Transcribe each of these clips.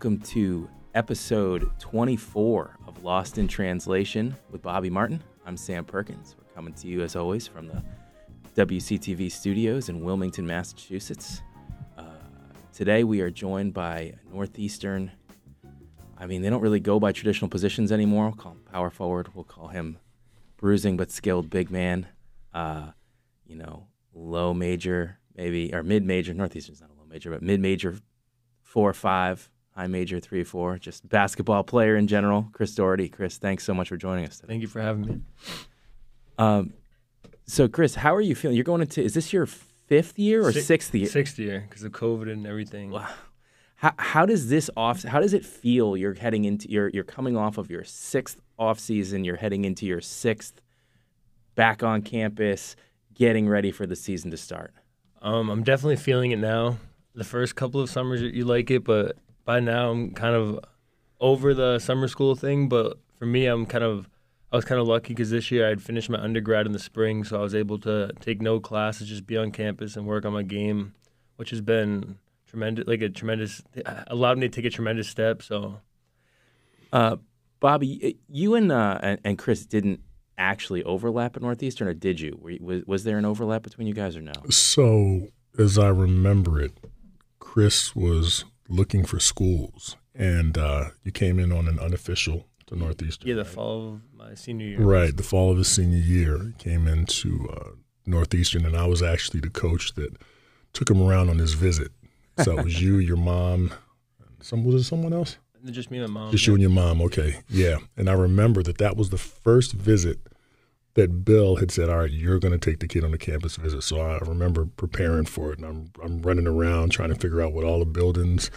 Welcome to episode 24 of Lost in Translation with Bobby Martin. I'm Sam Perkins. We're coming to you, as always, from the WCTV studios in Wilmington, Massachusetts. Uh, today, we are joined by Northeastern. I mean, they don't really go by traditional positions anymore. We'll call him power forward. We'll call him bruising but skilled big man. Uh, you know, low major, maybe, or mid major. Northeastern's not a low major, but mid major, four or five, high major, three four. Just basketball player in general. Chris Doherty. Chris, thanks so much for joining us today. Thank you for having me. Um, so, Chris, how are you feeling? You're going into, is this your fifth year or Six- sixth year? Sixth year because of COVID and everything. Wow. How, how does this off? How does it feel? You're heading into you're you're coming off of your sixth off season. You're heading into your sixth back on campus, getting ready for the season to start. Um, I'm definitely feeling it now. The first couple of summers you- you like it, but by now I'm kind of over the summer school thing. But for me, I'm kind of I was kind of lucky because this year I'd finished my undergrad in the spring, so I was able to take no classes, just be on campus and work on my game, which has been tremendous. Like a tremendous allowed me to take a tremendous step. So Uh, Bobby, you and uh, and, and Chris didn't actually overlap at Northeastern, or did you? You was, was there an overlap between you guys, or no? So, as I remember it, Chris was looking for schools, and uh, you came in on an unofficial to Northeastern. yeah, the right? fall of my senior year. Right, the fall of his senior year, he came into uh, Northeastern, and I was actually the coach that took him around on his visit. So it was you, your mom, and some was it someone else? Just me and my mom. Just you and your mom, okay, yeah. And I remember that that was the first visit that Bill had said, "All right, you're going to take the kid on the campus visit." So I remember preparing for it, and I'm I'm running around trying to figure out what all the buildings,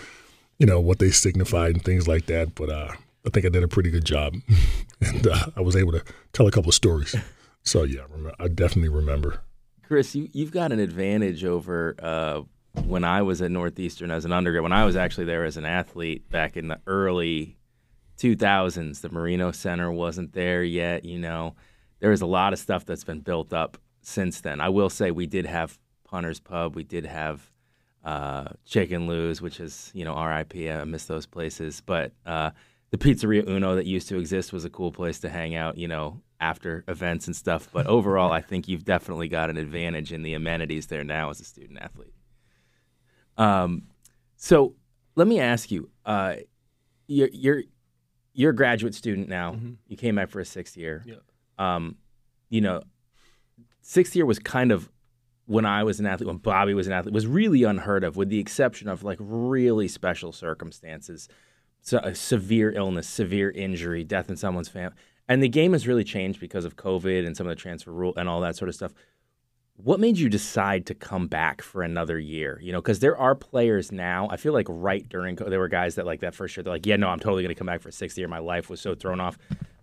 you know, what they signified and things like that. But uh, I think I did a pretty good job, and uh, I was able to tell a couple of stories. So yeah, I definitely remember. Chris, you you've got an advantage over uh, when I was at Northeastern as an undergrad. When I was actually there as an athlete back in the early 2000s, the Marino Center wasn't there yet. You know, there was a lot of stuff that's been built up since then. I will say we did have Punter's Pub, we did have uh, Chicken Lou's, which is you know R.I.P. I miss those places, but. Uh, the Pizzeria Uno that used to exist was a cool place to hang out, you know, after events and stuff. But overall, I think you've definitely got an advantage in the amenities there now as a student athlete. Um, so let me ask you, uh, you're you're you're a graduate student now. Mhm. You came back for a sixth year. Yeah. Um, you know, sixth year was kind of when I was an athlete, when Bobby was an athlete, was really unheard of, with the exception of like really special circumstances, so a severe illness, severe injury, death in someone's family, and the game has really changed because of COVID and some of the transfer rule and all that sort of stuff. What made you decide to come back for another year? You know, because there are players now. I feel like right during there were guys that like that first year. They're like, yeah, no, I'm totally going to come back for sixth year. My life was so thrown off.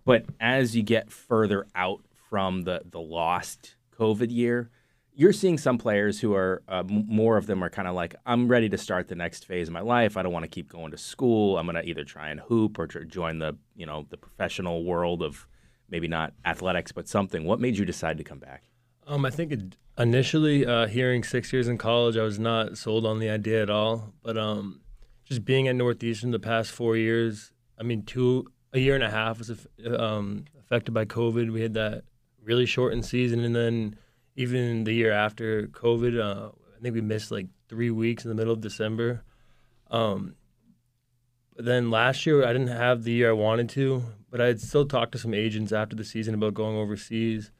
But as you get further out from the the lost COVID year, you're seeing some players who are uh, more of them are kind of like, I'm ready to start the next phase of my life. I don't want to keep going to school. I'm going to either try and hoop or join the you know the professional world of maybe not athletics but something. What made you decide to come back? Um, I think it, initially uh, hearing six years in college, I was not sold on the idea at all. But um, just being at Northeastern the past four years, I mean, two a year and a half was um, affected by COVID. We had that really shortened season, and then even the year after COVID, uh, I think we missed like three weeks in the middle of December. Um, but then last year, I didn't have the year I wanted to, but I had still talked to some agents after the season about going overseas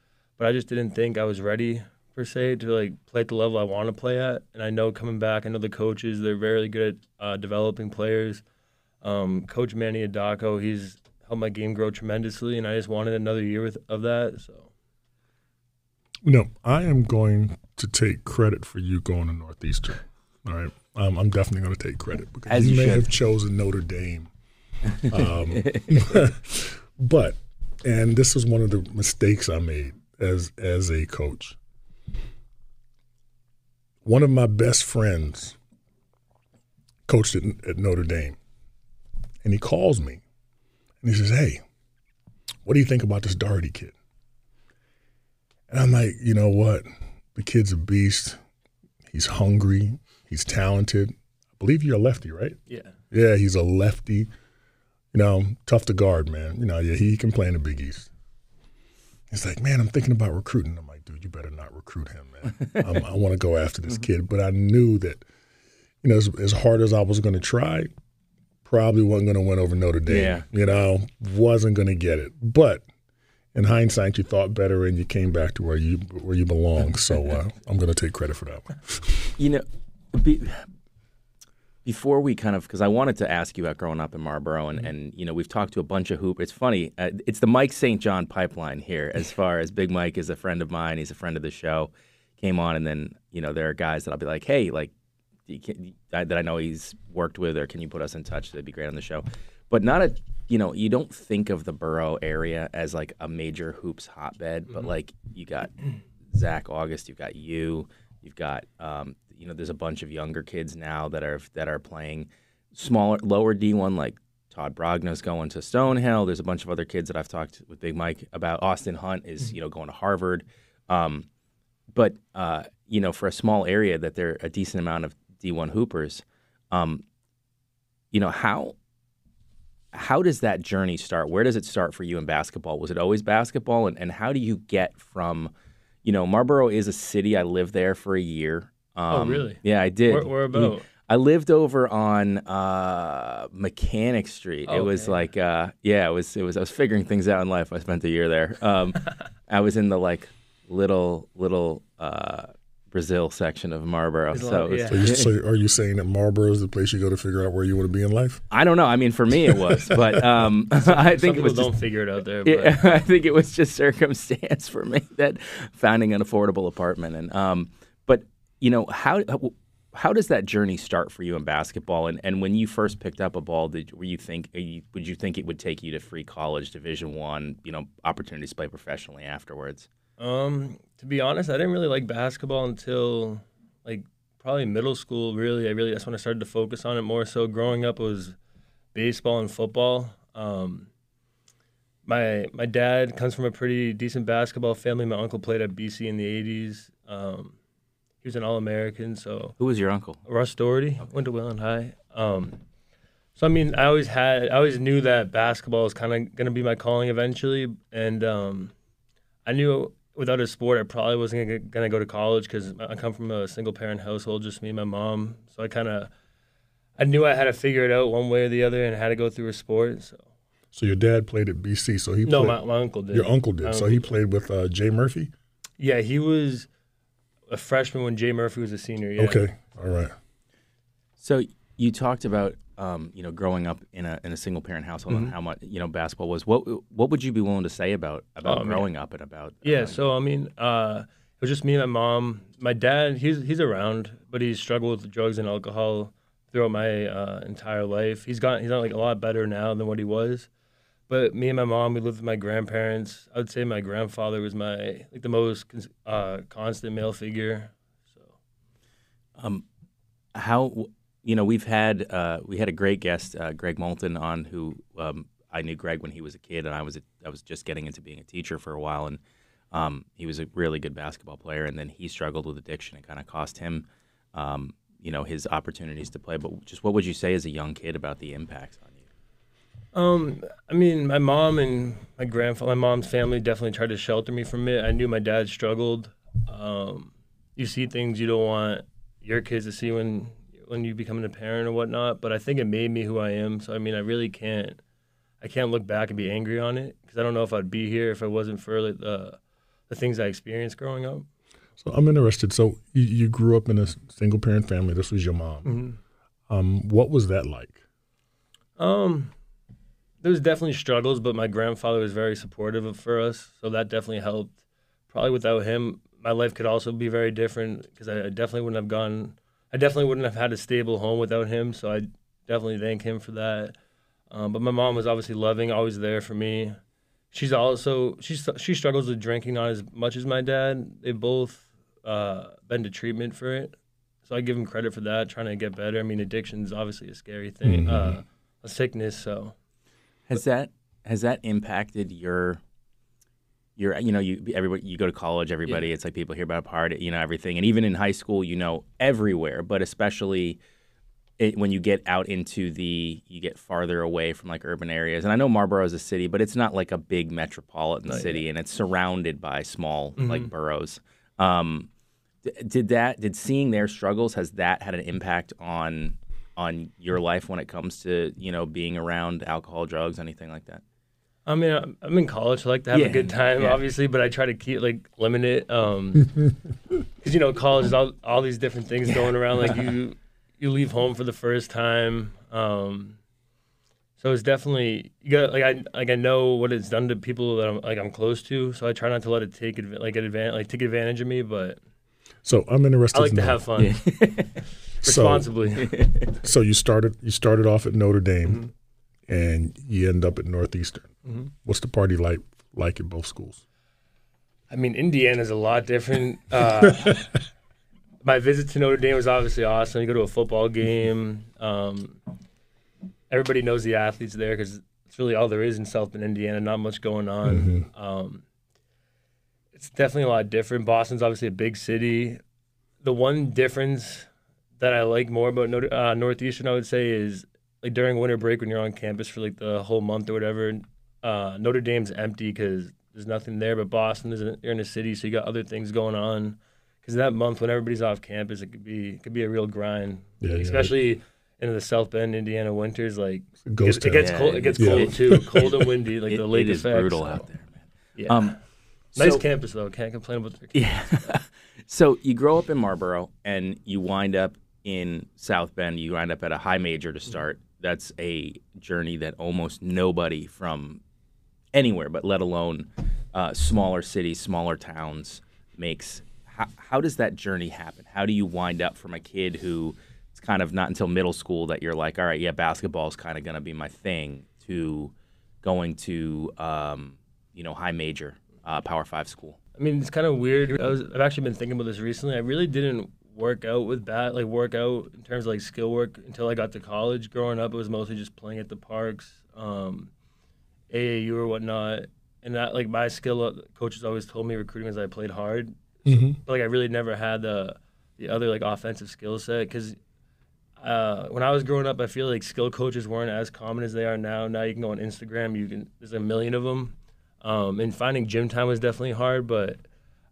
but I just didn't think I was ready per se to like play at the level I want to play at. And I know coming back, I know the coaches they're very good at uh, developing players. Um, Coach Manny Adako, he's helped my game grow tremendously, and I just wanted another year with, of that. So No, I am going to take credit for you going to Northeastern. All right, um, I'm definitely going to take credit because As you, you may should. have chosen Notre Dame, um, but and this is one of the mistakes I made as as a coach. One of my best friends coached at, at Notre Dame, and he calls me and he says, "Hey, what do you think about this Doherty kid?" And I'm like, you know what? The kid's a beast. He's hungry. He's talented. I believe you're a lefty, right? Yeah. Yeah, he's a lefty. You know, tough to guard, man. You know, yeah, he can play in the Big East. He's like, man, I'm thinking about recruiting. I'm like, dude, you better not recruit him, man. I'm, I want to go after this mm-hmm. kid. But I knew that, you know, as, as hard as I was going to try, probably wasn't going to win over Notre Dame. Yeah. You know, wasn't going to get it. But in hindsight, you thought better and you came back to where you where you belong. So uh, I'm going to take credit for that one. You know, be, before we kind of, because I wanted to ask you about growing up in Marlboro, and, and you know, we've talked to a bunch of hoop. It's funny, uh, it's the Mike St. John pipeline here. As far as Big Mike is a friend of mine, he's a friend of the show. Came on, and then you know, there are guys that I'll be like, hey, like, can, that I know he's worked with, or can you put us in touch? That'd be great on the show. But not a, you know, you don't think of the borough area as like a major hoops hotbed, but like you got Zach Auguste, you've got you, you've got um, you know, there's a bunch of younger kids now that are that are playing smaller, lower D1, like Todd Brogna's going to Stonehill. There's a bunch of other kids that I've talked with Big Mike about. Austin Hunt is you know going to Harvard, um, but uh, you know, for a small area that there are a decent amount of D1 hoopers. Um, you know how how does that journey start? Where does it start for you in basketball? Was it always basketball? And, and how do you get from, you know, Marlboro is a city. I lived there for a year. Um, Oh, really? Yeah, I did. Where, where about? I lived over on uh, Mechanic Street. it Oh, was like, uh, yeah, it was. It was. I was figuring things out in life. I spent a year there. Um, I was in the like little little uh, Brazil section of Marlboro. There's So, it was- yeah. So, you, so are you saying that Marlboro is the place you go to figure out where you want to be in life? I don't know. I mean, for me, it was, but um, I Some think it people was don't just figure it out there. But Yeah, I think it was just circumstance for me that finding an affordable apartment and um, but you know how how does that journey start for you in basketball and, and when you first picked up a ball did were you think you, would you think it would take you to free college division one you know opportunities to play professionally afterwards Um, to be honest, I didn't really like basketball until like probably middle school. Really, I really that's when I started to focus on it more. So growing up it was baseball and football. Um, my my dad comes from a pretty decent basketball family. My uncle played at BC in the '80s. Um, he was an All American. So who was your uncle Russ Doherty went to Welland High. Um, so I mean, I always had, I always knew that basketball was kind of going to be my calling eventually, and um, I knew without a sport, I probably wasn't going to go to college because I come from a single parent household, just me and my mom. So I kind of, I knew I had to figure it out one way or the other, and had to go through a sport. So So your dad played at BC. So he no, played, my, my uncle did. your uncle did. My so uncle he played with uh, Jay Murphy. Yeah, he was a freshman when Jay Murphy was a senior. Yeah. Okay, all right. So you talked about um, you know growing up in a in a single parent household Mm-hmm. and how much you know basketball was. What what would you be willing to say about about Oh, man. growing up and about Yeah, uh, so I mean, uh, it was just me and my mom. My dad, he's he's around, but he's struggled with drugs and alcohol throughout my uh, entire life. He's got he's not like a lot better now than what he was. But me and my mom, we lived with my grandparents. I would say my grandfather was my like the most uh, constant male figure. So Um, how you know we've had uh, we had a great guest, uh, Greg Moulton, on who um, I knew Greg when he was a kid, and I was a, I was just getting into being a teacher for a while, and um, he was a really good basketball player, and then he struggled with addiction. It kind of cost him, um, you know, his opportunities to play. But just what would you say as a young kid about the impacts on you? Um, I mean, my mom and my grandfather, my mom's family definitely tried to shelter me from it. I knew my dad struggled. Um, you see things you don't want your kids to see when when you become a parent or whatnot. But I think it made me who I am. So I mean, I really can't, I can't look back and be angry on it because I don't know if I'd be here if it wasn't for like, the the things I experienced growing up. So I'm interested. So you, you grew up in a single parent family. This was your mom. Mm-hmm. Um, what was that like? Um, there was definitely struggles, but my grandfather was very supportive of, for us, so that definitely helped. Probably without him, my life could also be very different because I definitely wouldn't have gone. I definitely wouldn't have had a stable home without him, so I definitely thank him for that. Um, but my mom was obviously loving, always there for me. She's also she's she struggles with drinking not as much as my dad. They both uh, been to treatment for it, so I give him credit for that, trying to get better. I mean, addiction is obviously a scary thing, uh, a sickness. So Has that has that impacted your your you know you everybody you go to college everybody it's like people hear about a party you know everything. And even in high school you know everywhere but especially it, when you get out into the you get farther away from like urban areas. And i know marlboro is a city but it's not like a big metropolitan city and it's surrounded by small like boroughs. Um, did that did seeing their struggles has that had an impact on on your life when it comes to you know being around alcohol drugs anything like that I mean, I'm- I'm in college. I like to have Yeah, a good time, yeah. obviously, but I try to keep like limit it. Um, because you know, college is all all these different things going around. Like you, you leave home for the first time. Um, so it's definitely you got like I like I know what it's done to people that I'm like I'm close to. So I try not to let it take adv- like advantage like take advantage of me. But So I'm interested. I like to to know. have fun So, responsibly. so you started you started off at Notre Dame, and you end up at Northeastern. What's the party like like at both schools? I mean, Indiana's a lot different. Uh, my visit to Notre Dame was obviously awesome. You go to a football game. Um, everybody knows the athletes there because it's really all there is in South Bend, Indiana. Not much going on. Um, it's definitely a lot different. Boston's obviously a big city. The one difference that I like more about Notre, uh, Northeastern, I would say, is like during winter break when you're on campus for like the whole month or whatever. Uh, Notre Dame's empty because there's nothing there. But Boston is in, you're in a city, so you got other things going on. Because that month when everybody's off campus, it could be it could be a real grind, Yeah, Like, yeah. especially in the South Bend, Indiana winters. Like it Ghost gets, it gets Yeah, cold. It gets yeah. cold too, cold and windy, like it, the lake it is effect, brutal so, out there man Yeah. um, nice so- campus though. Can't complain about the Yeah. so you grow up in Marlboro and you wind up in South Bend. You wind up at a high major to start. That's a journey that almost nobody from anywhere, but let alone uh, smaller cities, smaller towns, makes. How, how does that journey happen? How do you wind up from a kid who it's kind of not until middle school that you're like, all right, yeah, basketball is kind of going to be my thing, to going to um, you know high major, uh, Power Five school. I mean, it's kind of weird. I was, I've actually been thinking about this recently. I really didn't work out with bat, like work out in terms of like skill work until I got to college. Growing up, it was mostly just playing at the parks, um, AAU or whatnot. And that, like, my skill, uh, coaches always told me recruiting was I played hard. Mhm. But, like, I really never had the the other like offensive skill set because. Uh, when I was growing up, I feel like skill coaches weren't as common as they are now. Now you can go on Instagram, you can there's a million of them, um, and finding gym time was definitely hard. But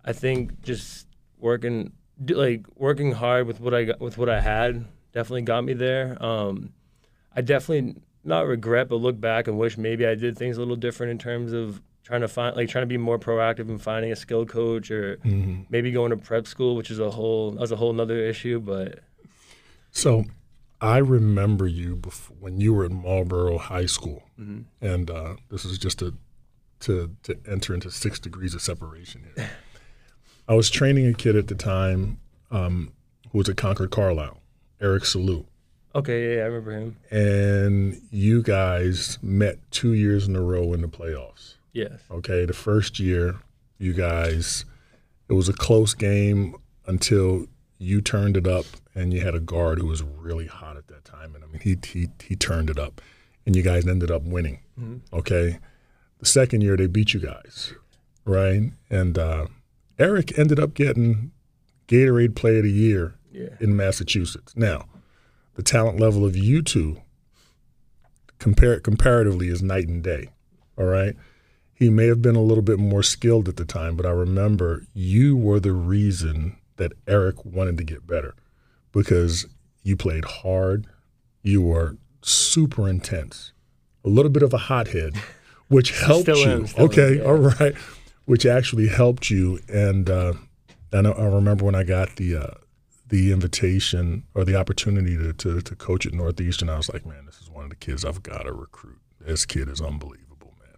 I think just working like working hard with what I got with what I had definitely got me there. Um, I definitely not regret, but look back and wish maybe I did things a little different in terms of trying to find like trying to be more proactive in finding a skill coach or Mm-hmm. maybe going to prep school, which is a whole that was a whole another issue. But So I remember you before, when you were in Marlboro High School, Mm-hmm. and uh, this is just to, to to enter into six degrees of separation here. I was training a kid at the time um, who was at Concord Carlisle, Eric Salou, okay, yeah, I remember him. and you guys met two years in a row in the playoffs. Yes. Okay, the first year, you guys, it was a close game until you turned it up, and you had a guard who was really hot at that time, and I mean he he he turned it up, and you guys ended up winning. Okay, the second year they beat you guys, right? And uh, Eric ended up getting Gatorade Player of the Year Yeah. in Massachusetts. Now, the talent level of you two, compare comparatively, is night and day. All right. He may have been a little bit more skilled at the time, but I remember you were the reason that Eric wanted to get better because you played hard. You were super intense, a little bit of a hothead, which helped you. am, still am, okay, yeah. all right, which actually helped you. And uh, I know I remember when I got the uh, the invitation or the opportunity to, to to coach at Northeastern, I was like, man, this is one of the kids I've got to recruit. This kid is unbelievable, man.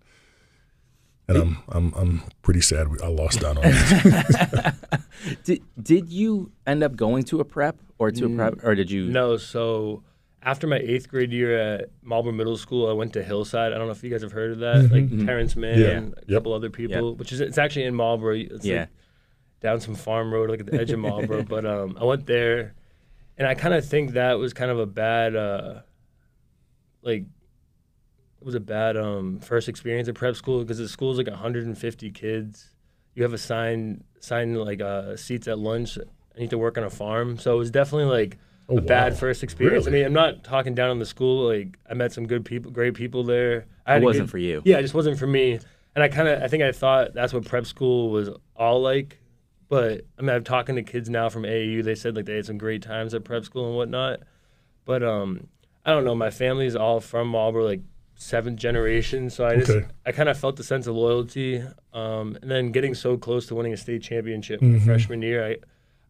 And I'm I'm I'm pretty sad we, I lost out on it. Did did you end up going to a prep or to a prep or did you? No, so after my eighth grade year at Marlboro Middle School, I went to Hillside. I don't know if you guys have heard of that. Like Terance Mann, Yeah. and a Yep. couple other people, which is it's actually in Marlboro. It's Yeah. like down some farm road, like at the edge of Marlboro. but um, I went there, and I kind of think that was kind of a bad, uh, like, it was a bad um, first experience at prep school because the school's like 150 kids. You have assigned assigned like uh, seats at lunch. I need to work on a farm, so it was definitely like Oh, a bad first experience. Really? I mean, I'm not talking down on the school. Like I met some good people, great people there. I It wasn't good- for you. Yeah, it just wasn't for me. And I kind of, I think I thought that's what prep school was all like. But I mean, I'm talking to kids now from AAU. They said like they had some great times at prep school and whatnot. But um, I don't know. My family's all from Marlboro, like seventh generation. So I just, Okay. I kind of felt the sense of loyalty. Um, and then getting so close to winning a state championship Mhm. my freshman year, I,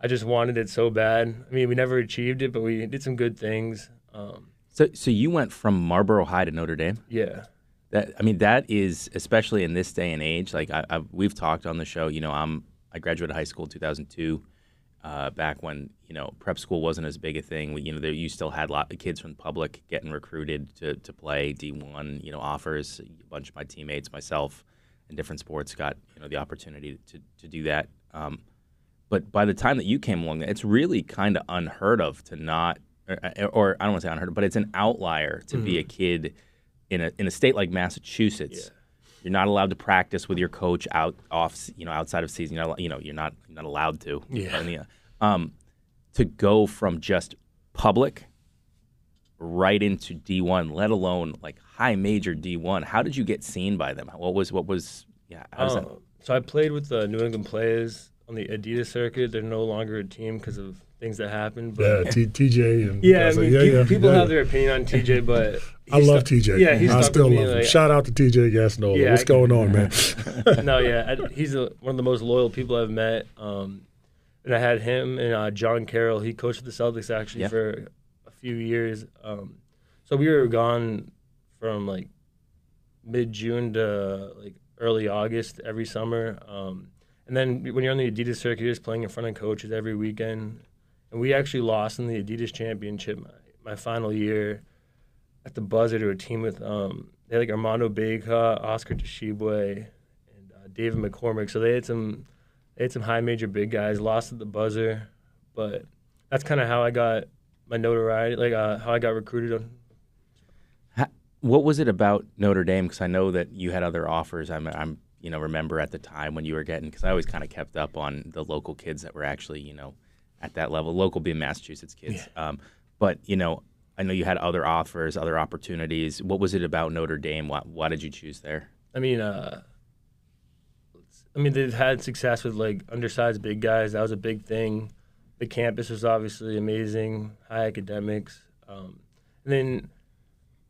I just wanted it so bad. I mean, we never achieved it, but we did some good things. Um, So, so you went from Marlboro High to Notre Dame. yeah. That I mean, that is especially in this day and age. Like I, I've, we've talked on the show. You know, I'm I graduated high school in 2002. Uh, back when you know prep school wasn't as big a thing, We- you know, there, you still had a lot of kids from the public getting recruited to, to play D1. You know, offers. A bunch of my teammates, myself, in different sports, got you know the opportunity to, to do that. Um, but by the time that you came along, it's really kind of unheard of to not, or, or I don't want to say unheard of, but it's an outlier to be a kid in a in a state like Massachusetts. You're not allowed to practice with your coach out off, you know, outside of season. You're not, you know, you're not you're not allowed to. Yeah. Um, to go from just public right into D1, let alone like high major D1. How did you get seen by them? What was what was yeah? How does that? Oh, so I played with the New England Players on the Adidas circuit. They're no longer a team because of things that happened. Yeah, But T- TJ and yeah, I guys like- yeah, pe- yeah, people yeah, have their opinion on TJ, but I love stuck- TJ. Yeah, he I still love me, him. like- Shout out to TJ Gasnola. Yeah, What's can- going on, man? no, yeah, I, he's a, one of the most loyal people I've met. Um, and I had him and uh, John Carroll. He coached the Celtics actually Yeah. for a few years. Um, so we were gone from like mid June to like early August every summer. Um, and then when you're on the Adidas circuit, you're just playing in front of coaches every weekend. And we actually lost in the Adidas championship my, my final year at the buzzer to a team with um, they had like Armando Bacot, Oscar Tshiebwe, and uh, David McCormack. So they had some they had some high major big guys. Lost at the buzzer, but that's kind of how I got my notoriety, like uh, how I got recruited. On, What was it about Notre Dame? Because I know that you had other offers. I'm, I'm, you know, remember at the time when you were getting. Because I always kind of kept up on the local kids that were actually, you know, at that level. Local being Massachusetts kids. Um, but you know, I know you had other offers, other opportunities. What was it about Notre Dame? Why, why did you choose there? I mean, uh, I mean they've had success with like undersized big guys. That was a big thing. The campus was obviously amazing, high academics, um, and then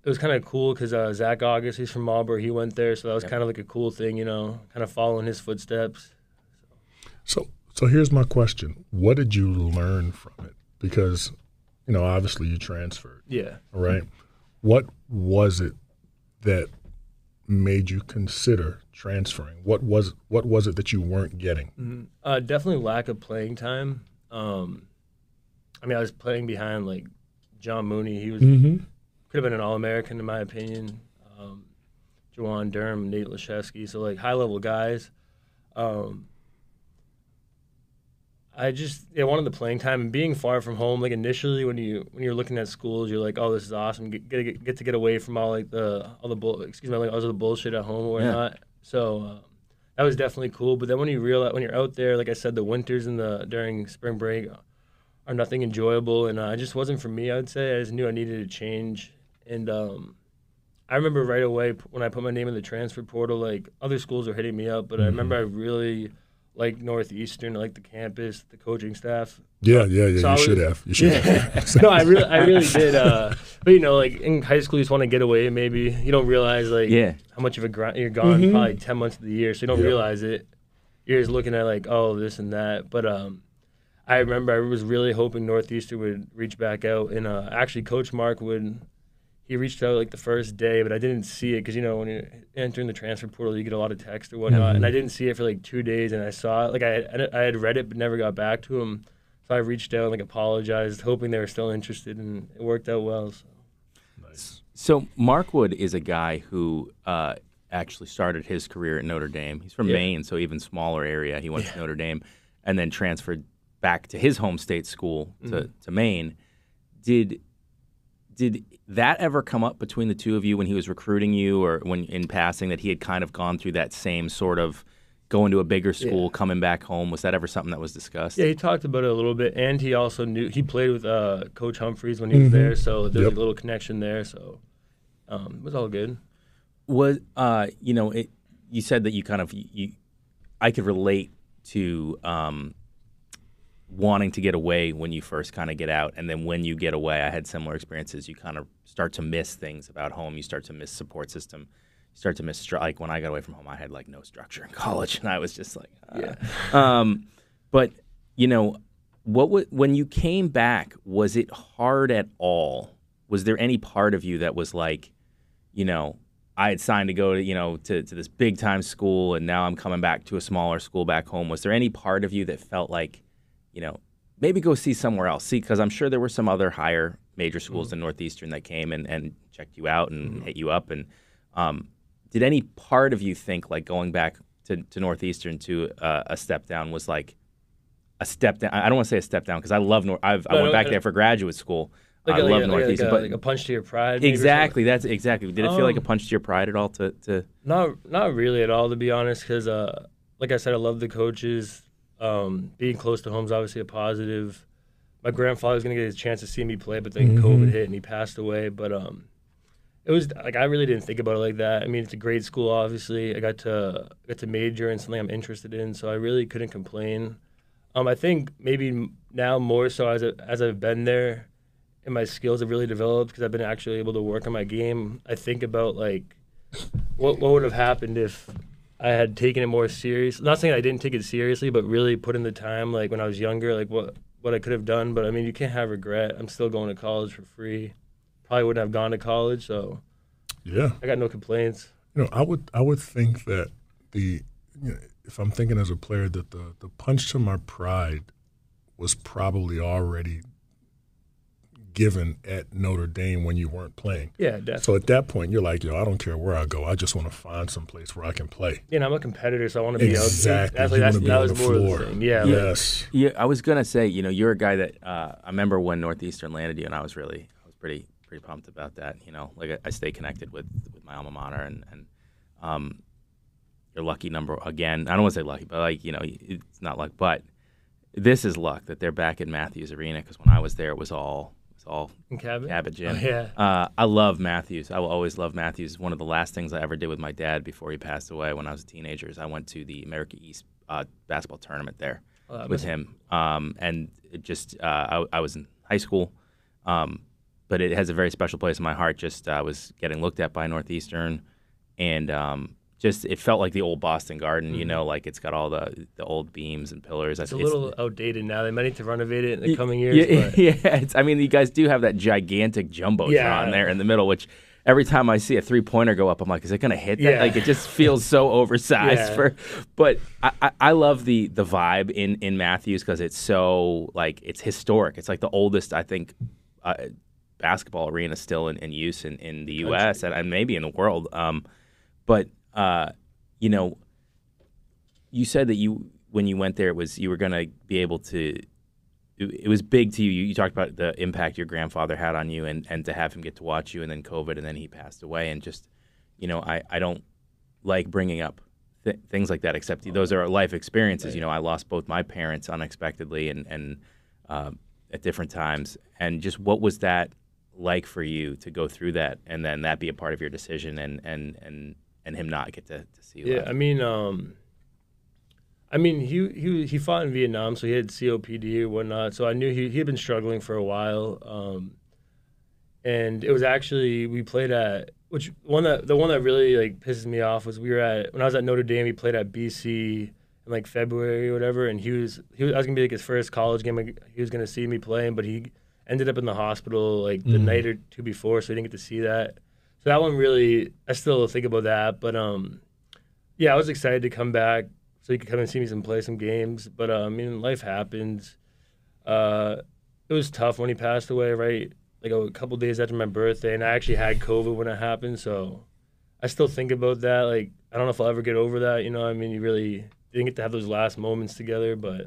it was kind of cool because uh, Zach Auguste, he's from Marlboro, he went there, so that was Yep. kind of like a cool thing, you know, kind of following his footsteps. So, so here's my question: What did you learn from it? Because, you know, obviously you transferred, Yeah. all right? What was it that made you consider transferring? What was what was it that you weren't getting? Uh, definitely lack of playing time. Um, I mean, I was playing behind like John Mooney. He was Mm-hmm. Could have been an All American in my opinion. Um, Juwan Durham, Nate Laszewski, so like high level guys. Um, I just yeah wanted the playing time and being far from home. Like initially, when you when you're looking at schools, you're like, oh, this is awesome. Get get, get to get away from all like the all the bull, excuse me, like all the bullshit at home or Yeah. whatnot. So um, that was definitely cool. But then when you realize when you're out there, like I said, the winters and the during spring break are nothing enjoyable, and uh, it just wasn't for me. I would say I just knew I needed a change, and um, I remember right away when I put my name in the transfer portal, like other schools were hitting me up, but I remember I really like Northeastern, like the campus, the coaching staff. Yeah, yeah, yeah. So I you should have. You should have. no, I really, I really did. Uh, but you know, like in high school, you just want to get away. Maybe you don't realize like Yeah. how much of a grind you're gone. Mhm. Probably ten months of the year, so you don't Yep. realize it. You're just looking at like, oh, this and that. But um, I remember I was really hoping Northeastern would reach back out, and uh, actually, Coach Markwood. He reached out like the first day, but I didn't see it because you know when you're entering the transfer portal, you get a lot of text or whatnot, Mhm. and I didn't see it for like two days, and I saw it like I had, I had read it but never got back to him. So I reached out and like apologized, hoping they were still interested, and it worked out well. So. nice. So Markwood is a guy who uh, actually started his career at Notre Dame. He's from Yeah. Maine, so even smaller area. He went to Notre Dame and then transferred back to his home state school to, Mm-hmm. to Maine. Did did that ever come up between the two of you when he was recruiting you, or when in passing that he had kind of gone through that same sort of going to a bigger school, Yeah. coming back home? Was that ever something that was discussed? Yeah, he talked about it a little bit, and he also knew he played with uh, Coach Humphreys when he was Mhm. there, so there was Yep. a little connection there. So um, it was all good. was uh you know it you said that you kind of you i could relate to um wanting to get away when you first kind of get out and then when you get away i had similar experiences you kind of start to miss things about home you start to miss support system you start to miss stru- like when i got away from home i had like no structure in college and i was just like uh. um but you know what wa- when you came back was it hard at all was there any part of you that was like you know, I had signed to go to, you know, to, to this big time school and now I'm coming back to a smaller school back home. Was there any part of you that felt like, you know, maybe go see somewhere else? See, because I'm sure there were some other higher major schools Mm-hmm. in Northeastern that came and, and checked you out and hit you up. And um, did any part of you think like going back to, to Northeastern to uh, a step down was like a step down? I don't want to say a step down because I love North. I've, I went no, back there for graduate school. Like I a, love like Northeastern, like a, but like a punch to your pride. maybe, or something? Exactly. That's exactly. Did it feel like a Um, punch to your pride at all? To to Not not really at all, to be honest. Because uh, like I said, I love the coaches. Um, being close to home is obviously a positive. My grandfather was gonna get a chance to see me play, but then Mhm. COVID hit and he passed away. But um, it was like I really didn't think about it like that. I mean, it's a great school, obviously. I got to got to major in something I'm interested in, so I really couldn't complain. Um, I think maybe now more so as as I've been there, and my skills have really developed because I've been actually able to work on my game. I think about like what what would have happened if I had taken it more serious. Not saying I didn't take it seriously, but really put in the time, like when I was younger, like what what I could have done. But I mean, you can't have regret. I'm still going to college for free. Probably wouldn't have gone to college, so Yeah. I got no complaints. You know, I would I would think that the you know, if I'm thinking as a player that the the punch to my pride was probably already given at Notre Dame when you weren't playing. Yeah, definitely. So at that point, you're like, yo, I don't care where I go. I just want to find some place where I can play. you know, I'm a competitor, so I want to be Exactly. out. You That's, wanna that's, be that on was the more of floor. the thing. Yeah, like- yes. yeah, I was gonna say, you know, you're a guy that uh, I remember when Northeastern landed you, and I was really, I was pretty, pretty pumped about that. You know, like I, I stay connected with with my alma mater, and and um, you're lucky number again. I don't want to say lucky, but like you know, it's not luck, but this is luck that they're back in Matthews Arena because when I was there, it was all it was all in Cabot. Cabot Gym. Oh, yeah. Uh, I love Matthews. I will always love Matthews. One of the last things I ever did with my dad before he passed away when I was a teenager is I went to the America East uh, basketball tournament there Oh, with him. Um, and it just, uh, I, I was in high school, um, but it has a very special place in my heart. Just uh, I was getting looked at by Northeastern, and um, just it felt like the old Boston Garden. You know, like it's got all the the old beams and pillars. Mm-hmm. It's a little outdated now. They might need to renovate it in the coming years. Yeah, but yeah. It's, I mean, you guys do have that gigantic jumbotron Yeah. there in the middle, which every time I see a three pointer go up, I'm like, is it going to hit that? Yeah. Like it just feels so oversized for. But I, I, I love the the vibe in in Matthews because it's so like it's historic. It's like the oldest I think. Uh, basketball arena still in, in use in, in the U.S. And, and maybe in the world. Um, but uh, you know, you said that you when you went there it was you were going to be able to it, it was big to you. you you talked about the impact your grandfather had on you and, and to have him get to watch you and then covid and then he passed away and just you know i, I don't like bringing up th- things like that except those are life experiences. You know i lost both my parents unexpectedly and and uh, at different times. And just what was that like for you to go through that and then that be a part of your decision and and and and him not get to, to see you Yeah, live? I mean, um, I mean, he he he fought in Vietnam, so he had COPD or whatnot. So I knew he he had been struggling for a while. Um, and it was actually we played at which one that the one that really like pisses me off was we were at when I was at Notre Dame. We played at BC in like February or whatever, and he was he was I was gonna be like his first college game. Like, he was gonna see me playing, but he ended up in the hospital like the Mhm. night or two before, so he didn't get to see that. So that one really, I still think about that. But um, yeah, I was excited to come back so he could come and see me and play some games. But uh, I mean, life happens. Uh, it was tough when he passed away, right? Like a couple days after my birthday, and I actually had COVID when it happened. So I still think about that. Like I don't know if I'll ever get over that. You know, I mean, you really didn't get to have those last moments together, but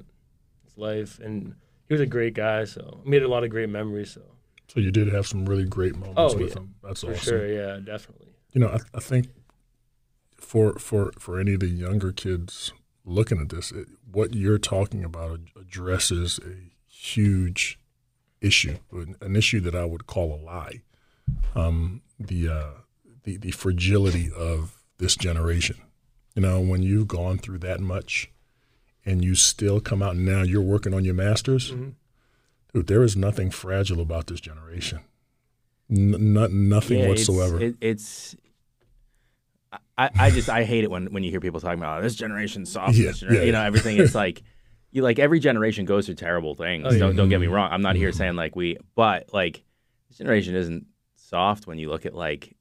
it's life. And he was a great guy, so made a lot of great memories. So So you did have some really great moments Oh, with yeah. him. That's for awesome. sure, yeah, definitely. You know, I, I think for for for any of the younger kids looking at this, it, what you're talking about addresses a huge issue, an issue that I would call a lie. Um, the, uh, the the fragility of this generation. You know, when you've gone through that much, and you still come out and now you're working on your masters, mm-hmm. Dude, there is nothing fragile about this generation. N- n- nothing yeah, whatsoever. It's, it, it's I, I just I hate it when, when you hear people talking about oh, this generation's soft. Yeah, yeah, you know everything. It's like you like every generation goes through terrible things. Oh. Don't don't get me wrong. I'm not here mm-hmm. saying like we, but like this generation isn't soft when you look at like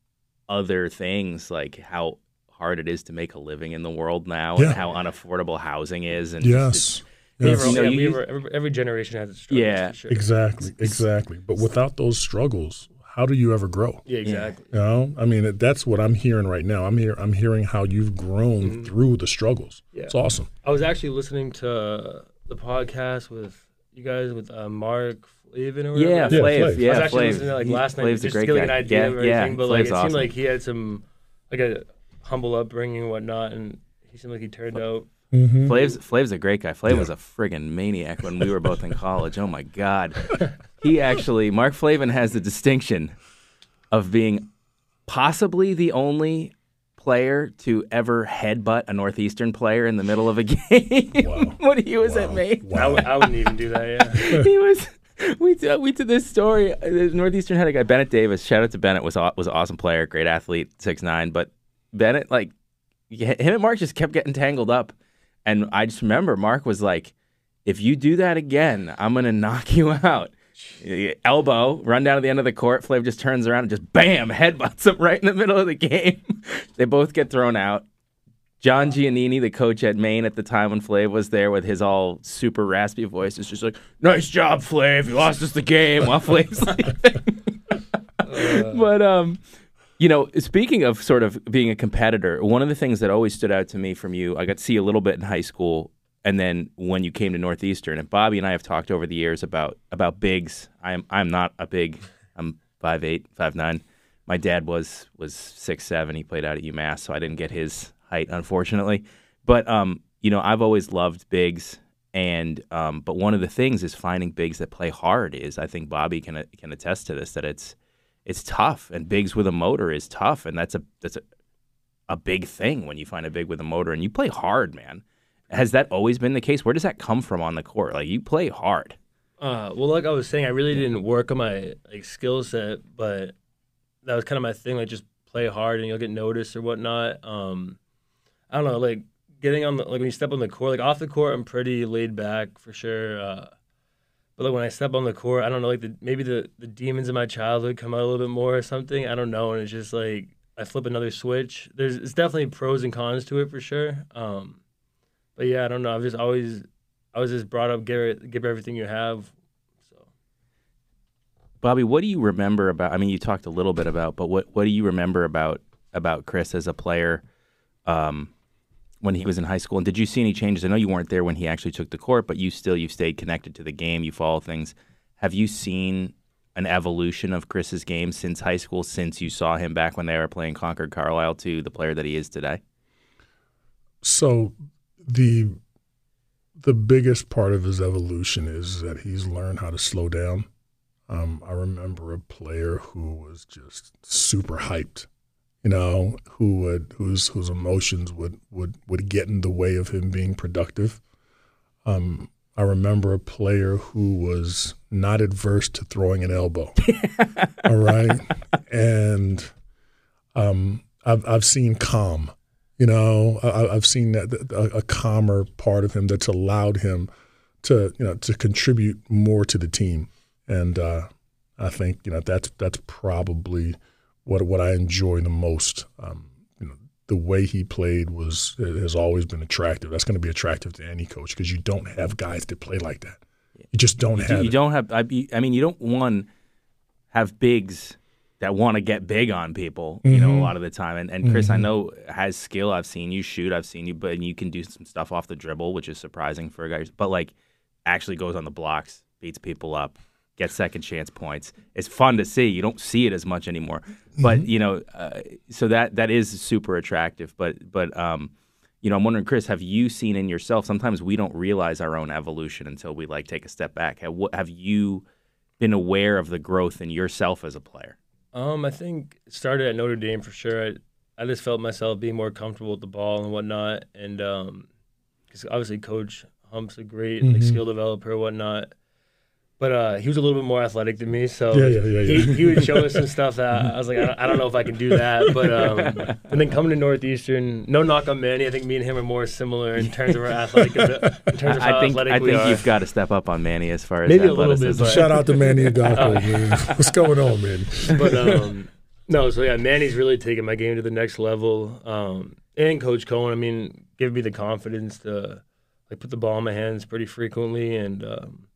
other things like how hard it is to make a living in the world now and how unaffordable housing is. And yes. Yes. You know, you, every, every, generation has its struggles. Yeah, sure. exactly, exactly. But without those struggles, how do you ever grow? Yeah, exactly. You know, I mean, that's what I'm hearing right now. I'm here. I'm hearing how you've grown mm-hmm. through the struggles. Yeah. It's awesome. I was actually listening to the podcast with you guys with uh, Mark Flavin or whatever. Yeah, Flav. Yeah, Flav. Yeah, I was actually Flav. listening to like last night just to get like, an idea yeah, of everything. Yeah, but like Flav's it seemed like he had some like a humble upbringing and whatnot, and he seemed like he turned out. Mm-hmm. Flav's Flav's a great guy. Flav yeah. was a friggin' maniac when we were both in college. Oh my god, he actually Mark Flavin has the distinction of being possibly the only player to ever headbutt a Northeastern player in the middle of a game wow. when he was wow. at Maine. Wow. I, I wouldn't even do that. Yeah, he was we did, we did this story. Northeastern had a guy, Bennett Davis. Shout out to Bennett. was was an awesome player, great athlete, six nine. But Bennett, like him and Mark, just kept getting tangled up. And I just remember Mark was like, "If you do that again, I'm gonna knock you out." Elbow, run down to the end of the court. Flav just turns around and just bam, headbutts him right in the middle of the game. they both get thrown out. John Giannini, the coach at Maine at the time when Flav was there with his all super raspy voice, is just like, nice job, Flav. You lost us the game while Flav's leaving. uh. But, um, you know, speaking of sort of being a competitor, one of the things that always stood out to me from you, I got to see a little bit in high school, and then when you came to Northeastern, and Bobby and I have talked over the years about about bigs. I'm I'm not a big. I'm five eight, five nine. My dad was was six seven. He played out at UMass, so I didn't get his height, unfortunately. But um, you know, I've always loved bigs, and um, but one of the things is finding bigs that play hard. Is I think Bobby can can attest to this that it's it's tough, and bigs with a motor is tough, and that's a that's a a big thing when you find a big with a motor and you play hard, man. Has that always been the case? Where does that come from on the court? Like you play hard. Uh, well, like I was saying, I really didn't work on my like skill set, but that was kind of my thing. Like just play hard and you'll get noticed or whatnot. Um, I don't know, like getting on the like when you step on the court, like off the court, I'm pretty laid back for sure. Uh, but like when I step on the court, I don't know, like the maybe the the demons of my childhood come out a little bit more or something. I don't know, and it's just like I flip another switch. There's it's definitely pros and cons to it for sure. Um, but yeah, I don't know. I've just always I was just brought up give give everything you have. So, Bobby, what do you remember about? I mean, you talked a little bit about, but what what do you remember about about Chris as a player? Um, when he was in high school? And did you see any changes? I know you weren't there when he actually took the court, but you still you've stayed connected to the game. You follow things. Have you seen an evolution of Chris's game since high school? Since you saw him back when they were playing Concord Carlisle to the player that he is today? So the the biggest part of his evolution is that he's learned how to slow down. Um, I remember a player who was just super hyped you know, who would whose whose emotions would would would get in the way of him being productive. Um, I remember a player who was not adverse to throwing an elbow. all right, and um, I've I've seen calm. You know, I, have seen that a, a calmer part of him that's allowed him to you know to contribute more to the team, and uh, I think you know that's that's probably what what I enjoy the most. Um, you know, the way he played was has always been attractive. That's going to be attractive to any coach because you don't have guys that play like that. You just don't you, have. You it. don't have. I, I, mean, you don't one have bigs that want to get big on people. You mm-hmm. know, a mm-hmm. lot of the time. And and Chris, mm-hmm. I know has skill. I've seen you shoot. I've seen you, but you can do some stuff off the dribble, which is surprising for a guy. But like, actually goes on the blocks, beats people up get second chance points. It's fun to see. You don't see it as much anymore, but mm-hmm. you know, uh, so that that is super attractive. But but um, you know, I'm wondering, Chris, have you seen in yourself? Sometimes we don't realize our own evolution until we like take a step back. Have, what, have you been aware of the growth in yourself as a player? Um, I think started at Notre Dame for sure. I, I just felt myself being more comfortable with the ball and whatnot, and um, because obviously Coach Hump's a great like Mhm. skill developer and whatnot. But uh, he was a little bit more athletic than me, so Yeah, yeah, yeah, yeah. He, he would show us some stuff that I was like, I don't, I don't know if I can do that. But um, and then coming to Northeastern, no knock on Manny. I think me and him are more similar in terms of our athletic, in terms of how I, I think athletic I we think are. you've got to step up on Manny as far as Maybe a little bit, but- Shout out to Manny Agako, man. What's going on, man? but um, no, so yeah, Manny's really taken my game to the next level. Um, and Coach Coen, I mean, give me the confidence to like put the ball in my hands pretty frequently. And um,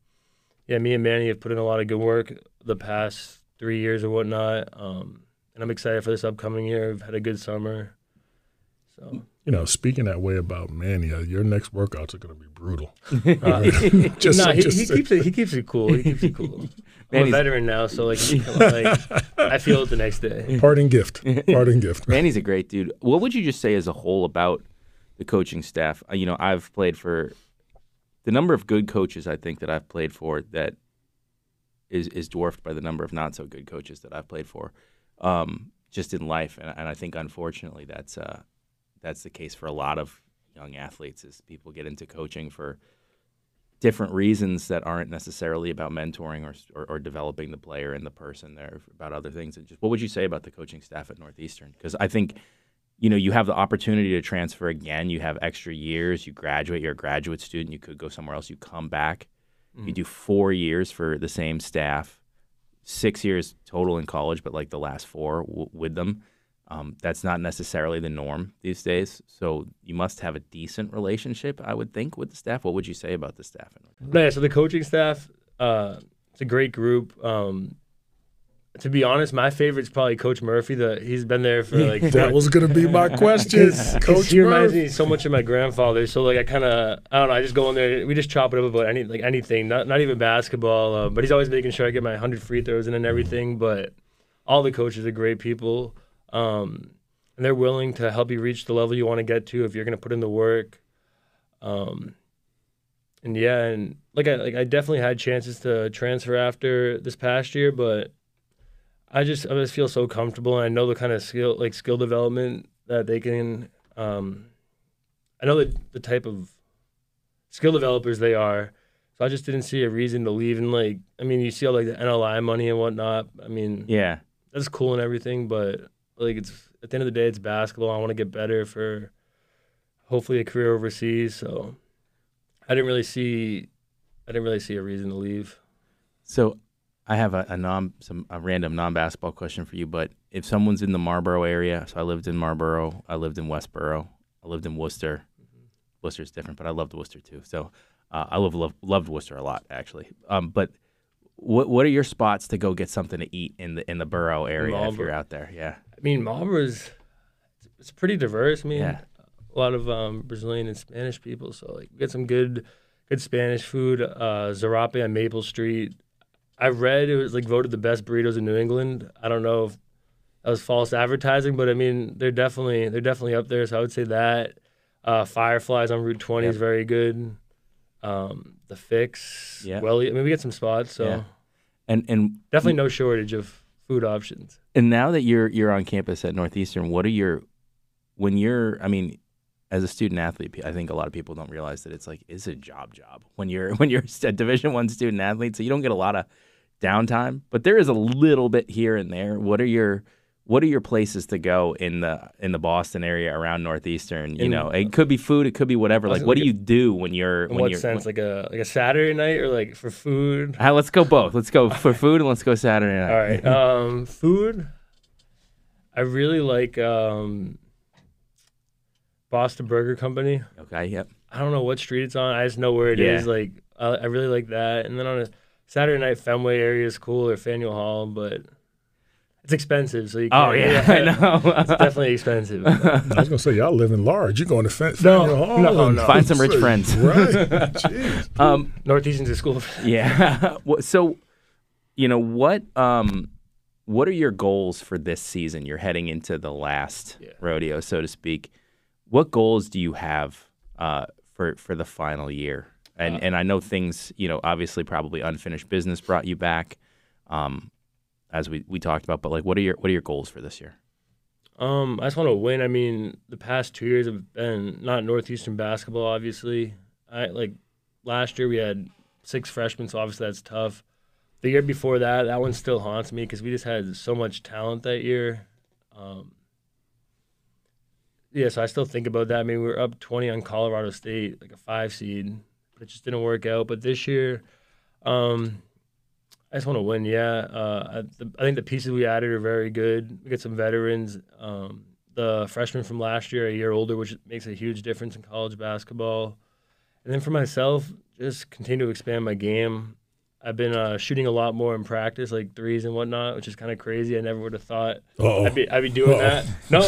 yeah, me and Manny have put in a lot of good work the past three years or whatnot. Um, and I'm excited for this upcoming year. I've had a good summer. So You know, speaking that way about Manny, uh, your next workouts are going to be brutal. uh, Just, no, he, just he keeps it. He keeps it cool. He keeps it cool. I'm a veteran now, so like, like I feel it the next day. parting gift. Parting gift. Manny's a great dude. What would you just say as a whole about the coaching staff? Uh, You know, I've played for the number of good coaches I think that I've played for that is is dwarfed by the number of not so good coaches that I've played for, um, just in life. And, and I think unfortunately that's uh, that's the case for a lot of young athletes. Is people get into coaching for different reasons that aren't necessarily about mentoring or, or, or developing the player and the person. They're about other things. And just what would you say about the coaching staff at Northeastern? Because I think, you know, you have the opportunity to transfer again. You have extra years. You graduate. You're a graduate student. You could go somewhere else. You come back. You do four years for the same staff, six years total in college, but like the last four w- with them. Um, that's not necessarily the norm these days. So you must have a decent relationship, I would think, with the staff. What would you say about the staff? yeah, so the coaching staff, uh, it's a great group. Um, to be honest, my favorite's probably Coach Murphy. The he's been there for like That was going to be my question. Coach he reminds Murphy. me so much of my grandfather. So like I kind of I don't know. I just go in there. We just chop it up about any like anything. Not not even basketball. Uh, but he's always making sure I get my hundred free throws in and everything. But all the coaches are great people, um, and they're willing to help you reach the level you want to get to if you're going to put in the work. Um, and yeah, and like I like I definitely had chances to transfer after this past year, but I just I just feel so comfortable, and I know the kind of skill like skill development that they can. Um, I know the the type of skill developers they are, so I just didn't see a reason to leave. And like, I mean, you see all like the NLI money and whatnot. I mean, Yeah. that's cool and everything, but like it's at the end of the day, it's basketball. I want to get better for hopefully a career overseas. So I didn't really see, I didn't really see a reason to leave. So I have a, a non some a random non basketball question for you, but if someone's in the Marlboro area, so I lived in Marlboro, I lived in Westboro, I lived in Worcester. Worcester's different, but I loved Worcester too. So uh, I love, love loved Worcester a lot actually. Um, but what what are your spots to go get something to eat in the in the borough area if you're out there? Yeah. I mean, Marlboro's it's pretty diverse. I mean, Yeah. a lot of um, Brazilian and Spanish people. So like, we get some good, good Spanish food. Uh, Zarape on Maple Street. I read it was like voted the best burritos in New England. I don't know if that was false advertising, but I mean, they're definitely they're definitely up there. So I would say that. Uh, Fireflies on Route 20 is very good. Um, the Fix. Yeah. Well, I mean, we get some spots. So Yeah. And and definitely no shortage of food options. And now that you're you're on campus at Northeastern, what are your when you're I mean, as a student athlete, I think a lot of people don't realize that it's like it's a job job when you're when you're a Division One student athlete, so you don't get a lot of downtime, but there is a little bit here and there. What are your what are your places to go in the in the Boston area around Northeastern? You In- know, it could be food, it could be whatever. Like, what do gonna you do when you're In when what you're sense? Like a like a Saturday night or like for food? Ah, let's go both. Let's go for food and let's go Saturday night. All right. Um, food. I really like um, Boston Burger Company. okay. Yep. I don't know what street it's on. I just know where it is. Yeah. Like I, I really like that. And then on a Saturday night, Fenway area is cool or Faneuil Hall, but it's expensive. So you Oh can't, yeah, I know. it's definitely expensive. I was going to say, y'all living large. You're going to Fan- No, Hall no, and- no. Find some rich friends. Right. Jeez. um, Northeastern's a school. Yeah. So, you know what? Um, what are your goals for this season? You're heading into the last Yeah. rodeo, so to speak. what goals do you have uh, for for the final year? And Uh, and I know things, you know, obviously probably unfinished business brought you back, um, as we, we talked about. But like, what are your what are your goals for this year? Um, I just want to win. I mean, the past two years have been not Northeastern basketball, obviously. I like last year we had six freshmen, so obviously that's tough. The year before that, that one still haunts me because we just had so much talent that year. Um, yeah, so I still think about that. I mean, we were up 20 on Colorado State, like a five seed, but it just didn't work out. But this year, um, I just want to win. Yeah, uh, I, the, I think the pieces we added are very good. We got some veterans. Um, the freshmen from last year, a year older, which makes a huge difference in college basketball. And then for myself, just continue to expand my game. I've been uh, shooting a lot more in practice, like threes and whatnot, which is kind of crazy. I never would have thought Uh-oh. I'd be, I'd be doing Uh-oh. that. No,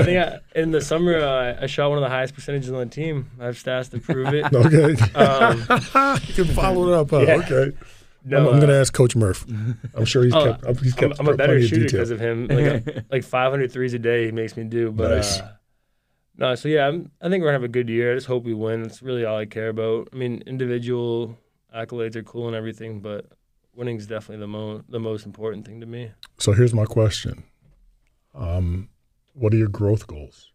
I think I, in the summer uh, I shot one of the highest percentages on the team. I have stats to prove it. Okay. Um, you can follow it up. Huh? Yeah. Okay. no, I'm, I'm going to uh, ask Coach Murph. I'm sure he's Oh, kept. He's I'm, kept I'm a better shooter because of him. Like, uh, like 500 threes a day, he makes me do. But Nice. uh, no, so yeah, I'm, I think we're gonna have a good year. I just hope we win. That's really all I care about. I mean, individual accolades are cool and everything, but winning's definitely the mo- the most important thing to me. So here's my question. Um, what are your growth goals?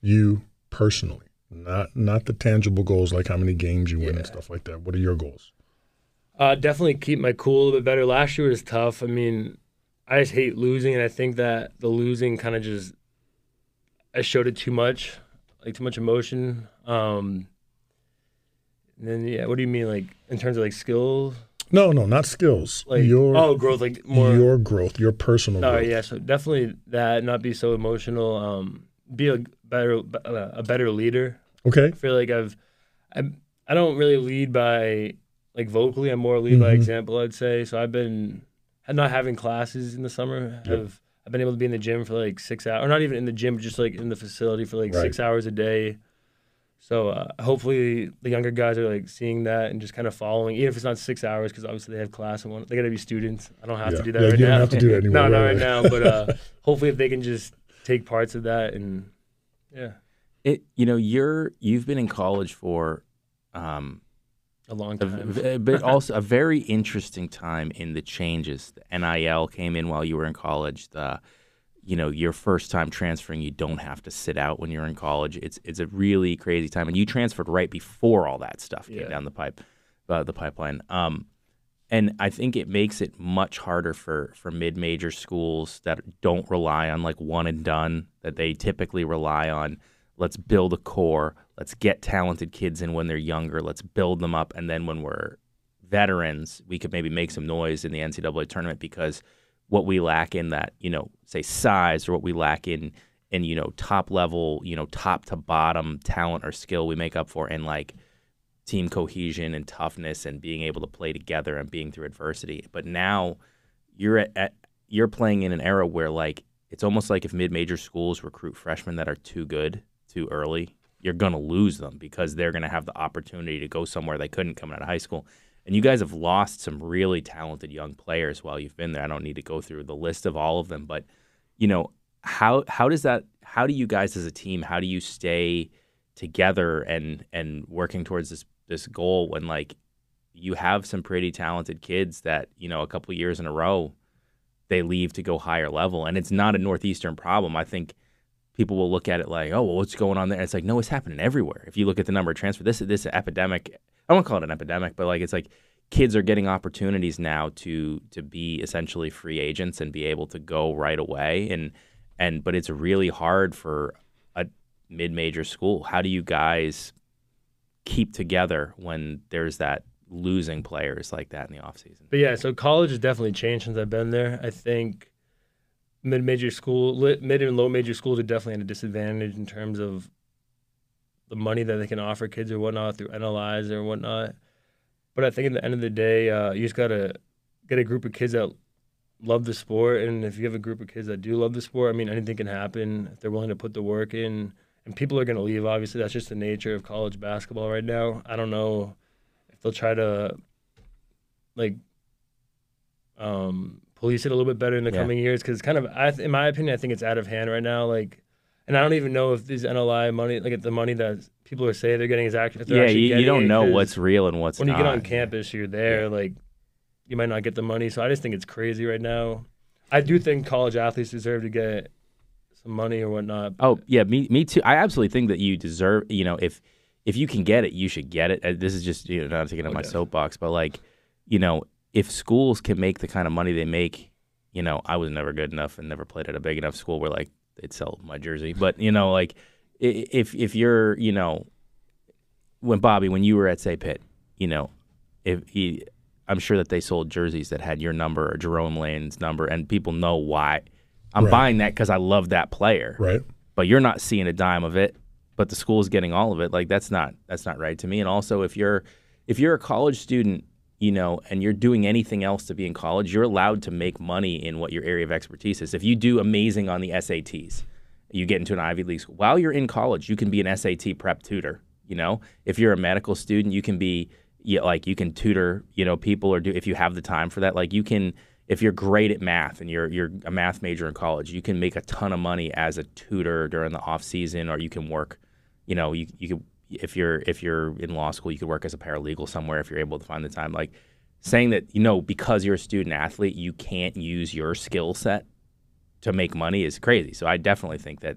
You personally, not not the tangible goals like how many games you win Yeah. and stuff like that. What are your goals? Uh, definitely keep my cool a little bit better. Last year was tough. I mean, I just hate losing, and I think that the losing kind of just I showed it too much, like too much emotion. Um, and then yeah, what do you mean, like in terms of like skills? No, no, not skills. Like your oh, growth, like more. your growth, your personal growth. Oh growth. yeah, so definitely that. Not be so emotional. Um, be a better uh, a better leader. Okay. I feel like I've I I don't really lead by like vocally. I'm more lead by Mhm. example. I'd say. So I've been not having classes in the summer. Yep. I've I've been able to be in the gym for like six hours, or not even in the gym, just like in the facility for like Right. six hours a day. So uh, hopefully the younger guys are like seeing that and just kind of following, even if it's not six hours, because obviously they have class and one. They got to be students. I don't have Yeah. to do that Yeah, right you now. don't have to do that anymore. no, not Right, right right. now. But uh, hopefully if they can just take parts of that and yeah, It you know you're you've been in college for um, a long time. v- but also a very interesting time in the changes. The NIL came in while you were in college. The you know your first time transferring, you don't have to sit out when you're in college. It's it's a really crazy time, and you transferred right before all that stuff came Yeah. down the pipe, uh, the pipeline. Um, and I think it makes it much harder for for mid major schools that don't rely on like one and done that they typically rely on. Let's build a core. Let's get talented kids in when they're younger. Let's build them up, and then when we're veterans, we could maybe make some noise in the NCAA tournament because what we lack in that, you know, say size or what we lack in in you know top level, you know, top to bottom talent or skill, we make up for in like team cohesion and toughness and being able to play together and being through adversity. But now you're at, at you're playing in an era where like it's almost like if mid-major schools recruit freshmen that are too good too early, you're going to lose them because they're going to have the opportunity to go somewhere they couldn't coming out of high school. And you guys have lost some really talented young players while you've been there. I don't need to go through the list of all of them, but you know, how how does that how do you guys as a team, how do you stay together and and working towards this this goal when like you have some pretty talented kids that, you know, a couple years in a row they leave to go higher level and it's not a northeastern problem. I think people will look at it like, oh, well, what's going on there? And it's like, no, it's happening everywhere. If you look at the number of transfer, this this epidemic. I won't call it an epidemic, but like it's like kids are getting opportunities now to to be essentially free agents and be able to go right away. And and but it's really hard for a mid major school. How do you guys keep together when there's that losing players like that in the offseason? But yeah, so college has definitely changed since I've been there. I think mid major school, mid and low major schools are definitely at a disadvantage in terms of the money that they can offer kids or whatnot through NLIs or whatnot. But I think at the end of the day, uh, you just gotta get a group of kids that love the sport, and if you have a group of kids that do love the sport, I mean, anything can happen if they're willing to put the work in. And people are gonna leave. Obviously, that's just the nature of college basketball right now. I don't know if they'll try to like um, police it a little bit better in the Yeah. coming years because kind of, I, th- in my opinion, I think it's out of hand right now. Like And I don't even know if these NLI money, like the money that people are saying they're getting, is actually. Yeah, you, you don't know what's real and what's when you get on campus, you're there. Like, you might not get the money. So I just think it's crazy right now. I do think college athletes deserve to get some money or whatnot. Oh yeah, me me too. I absolutely think that you deserve. You know, if if you can get it, you should get it. Uh, This is just you know not taking up my soapbox, but like, you know, if schools can make the kind of money they make, you know, I was never good enough and never played at a big enough school where like they'd sell my jersey. But you know, like if if you're you know, when Bobby when you were at say Pitt, you know, if he. I'm sure that they sold jerseys that had your number or Jerome Lane's number, and people know why. I'm Right. buying that because I love that player Right. but you're not seeing a dime of it but the school's getting all of it like that's not that's not right to me and also if you're if you're a college student you know and you're doing anything else to be in college you're allowed to make money in what your area of expertise is. If you do amazing on the SATs you get into an Ivy League school. While you're in college you can be an SAT prep tutor you know? If you're a medical student you can be yeah, like you can tutor you know people or do if you have the time for that. Like you can if you're great at math and you're you're a math major in college, you can make a ton of money as a tutor during the off season, or you can work, you know, you you could if you're if you're in law school, you could work as a paralegal somewhere if you're able to find the time. Like saying that you know because you're a student athlete, you can't use your skill set to make money is crazy. So I definitely think that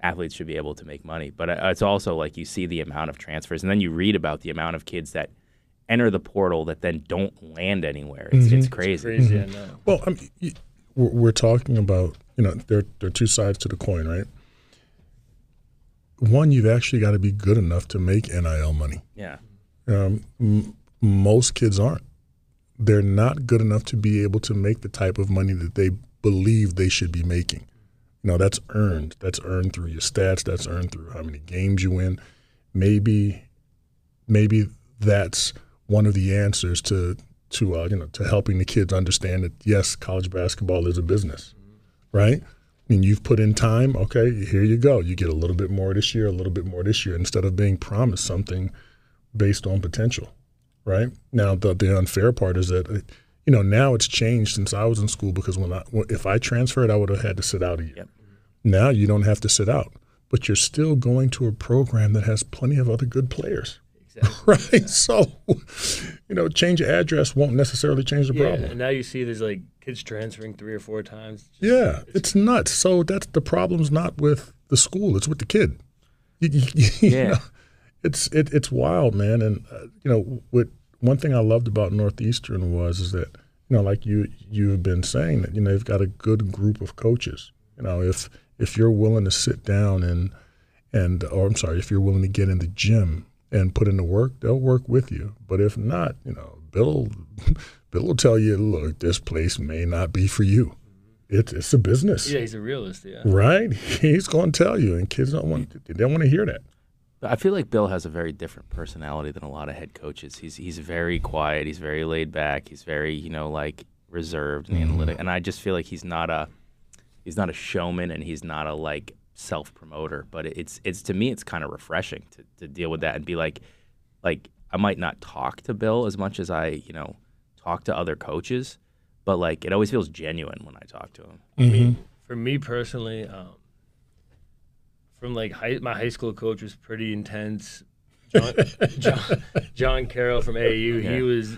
athletes should be able to make money, but uh, it's also like you see the amount of transfers, and then you read about the amount of kids that enter the portal that then don't land anywhere. It's, it's crazy. Crazy, I know. Well, I mean, we're, we're talking about you know there there are two sides to the coin, right? One, you've actually got to be good enough to make NIL money. Yeah. Um, m- most kids aren't. They're not good enough to be able to make the type of money that they believe they should be making. You know, that's earned. That's earned through your stats. That's earned through how many games you win. Maybe, maybe that's one of the answers to to uh, you know to helping the kids understand that yes, college basketball is a business, right? Mean, you've put in time. Okay, here you go. You get a little bit more this year, a little bit more this year, instead of being promised something based on potential, right? Now, the the unfair part is that, uh, you know, now it's changed since I was in school because when I if I transferred, I would have had to sit out a year. Yep. Now you don't have to sit out, but you're still going to a program that has plenty of other good players, Exactly. right? So, you know, change of address won't necessarily change the Yeah, problem. and now you see there's like kids transferring three or four times. Yeah, it's nuts. So that's the problem's not with the school; it's with the kid. You- you- you Yeah. know, it's it, it's wild, man. And uh, you know, what one thing I loved about Northeastern was is that you know, like you you have been saying that you know they've got a good group of coaches. You know, if if you're willing to sit down and and or I'm sorry, if you're willing to get in the gym and put in the work, they'll work with you. But if not, you know, Bill Bill will tell you, look, this place may not be for you. It's it's a business. Yeah, he's a realist. Yeah. Right? He's going to tell you, and kids don't want they don't want to hear that. I feel like Bill has a very different personality than a lot of head coaches. He's he's very quiet. He's very laid back. He's very you know like reserved and mm-hmm. analytic. And I just feel like he's not a he's not a showman and he's not a like self promoter. But it's it's to me it's kind of refreshing to, to deal with that and be like like I might not talk to Bill as much as I you know talk to other coaches, but like it always feels genuine when I talk to him. I mean, for me personally, um, from like high, my high school coach was pretty intense. John, John, John Carroll from AU, Yeah. he was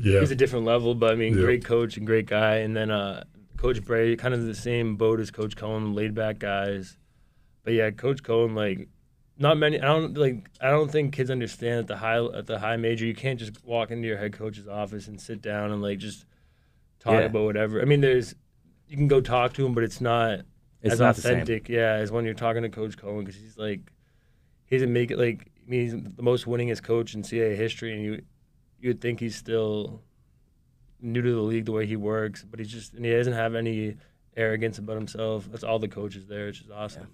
he Yeah. was a different level, but I mean, Yeah. great coach and great guy. And then uh, Coach Brey, kind of the same boat as Coach Coen, laid back guys. But yeah, Coach Coen, like not many. I don't like. I don't think kids understand at the high at the high major. You can't just walk into your head coach's office and sit down and like just talk Yeah. about whatever. I mean, there's you can go talk to him, but it's not It's as not the same. authentic. Yeah, as when you're talking to Coach Coen because he's like he doesn't make it like. I mean, he's the most winningest coach in CAA history, and you you would think he's still new to the league the way he works, but he's just and he doesn't have any arrogance about himself. That's all the coaches there, which is awesome.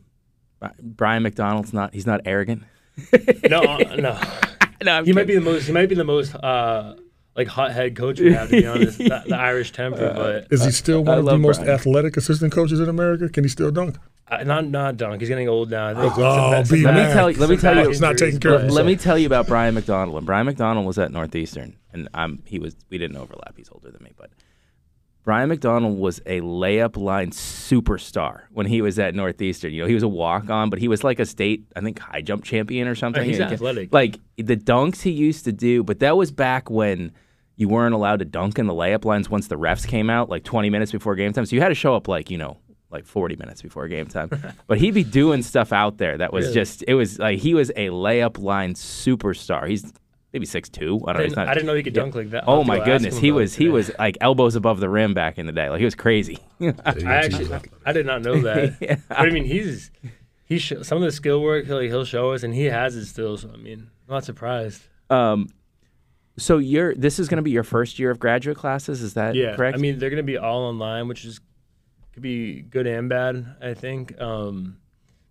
Bri- Brian McDonald's not he's not arrogant. No, uh, no, no, I'm he might be the most. He might be the most uh, like hothead coach we have to be honest. the, the Irish temper, but Is he still one I of the love most Brian. athletic assistant coaches in America? Can he still dunk? uh, not not Dunk. He's getting old now. I think Oh, it's be Let me tell you- let me tell you- He's not taking care of. Let me tell you about Brian McDonald. And Brian McDonald was at Northeastern, and I'm he was we didn't overlap. He's older than me, but Brian McDonald was a layup line superstar when he was at Northeastern. You know, he was a walk on, but he was like a state, I think, high jump champion or something. he's Like, athletic. Like the dunks he used to do, but that was back when you weren't allowed to dunk in the layup lines once the refs came out, like 20 minutes before game time. So you had to show up like, you know, like 40 minutes before game time. but he'd be doing stuff out there that was Really? just, it was like he was a layup line superstar. He's maybe six two. I don't know. I He's didn't, I didn't know he could dunk like that. Oh my goodness, he about it was he was like elbows above the rim back in the day. Like he was crazy. I actually. I did not know that. Yeah. But I mean, he's he sh- some of the skill work he'll, he'll show us, and he has it still. So I mean, I'm not surprised. um, so you're this is going to be your first year of graduate classes, is that yeah, correct? I mean, they're gonna be all online, which is could be good and bad. I think. Um,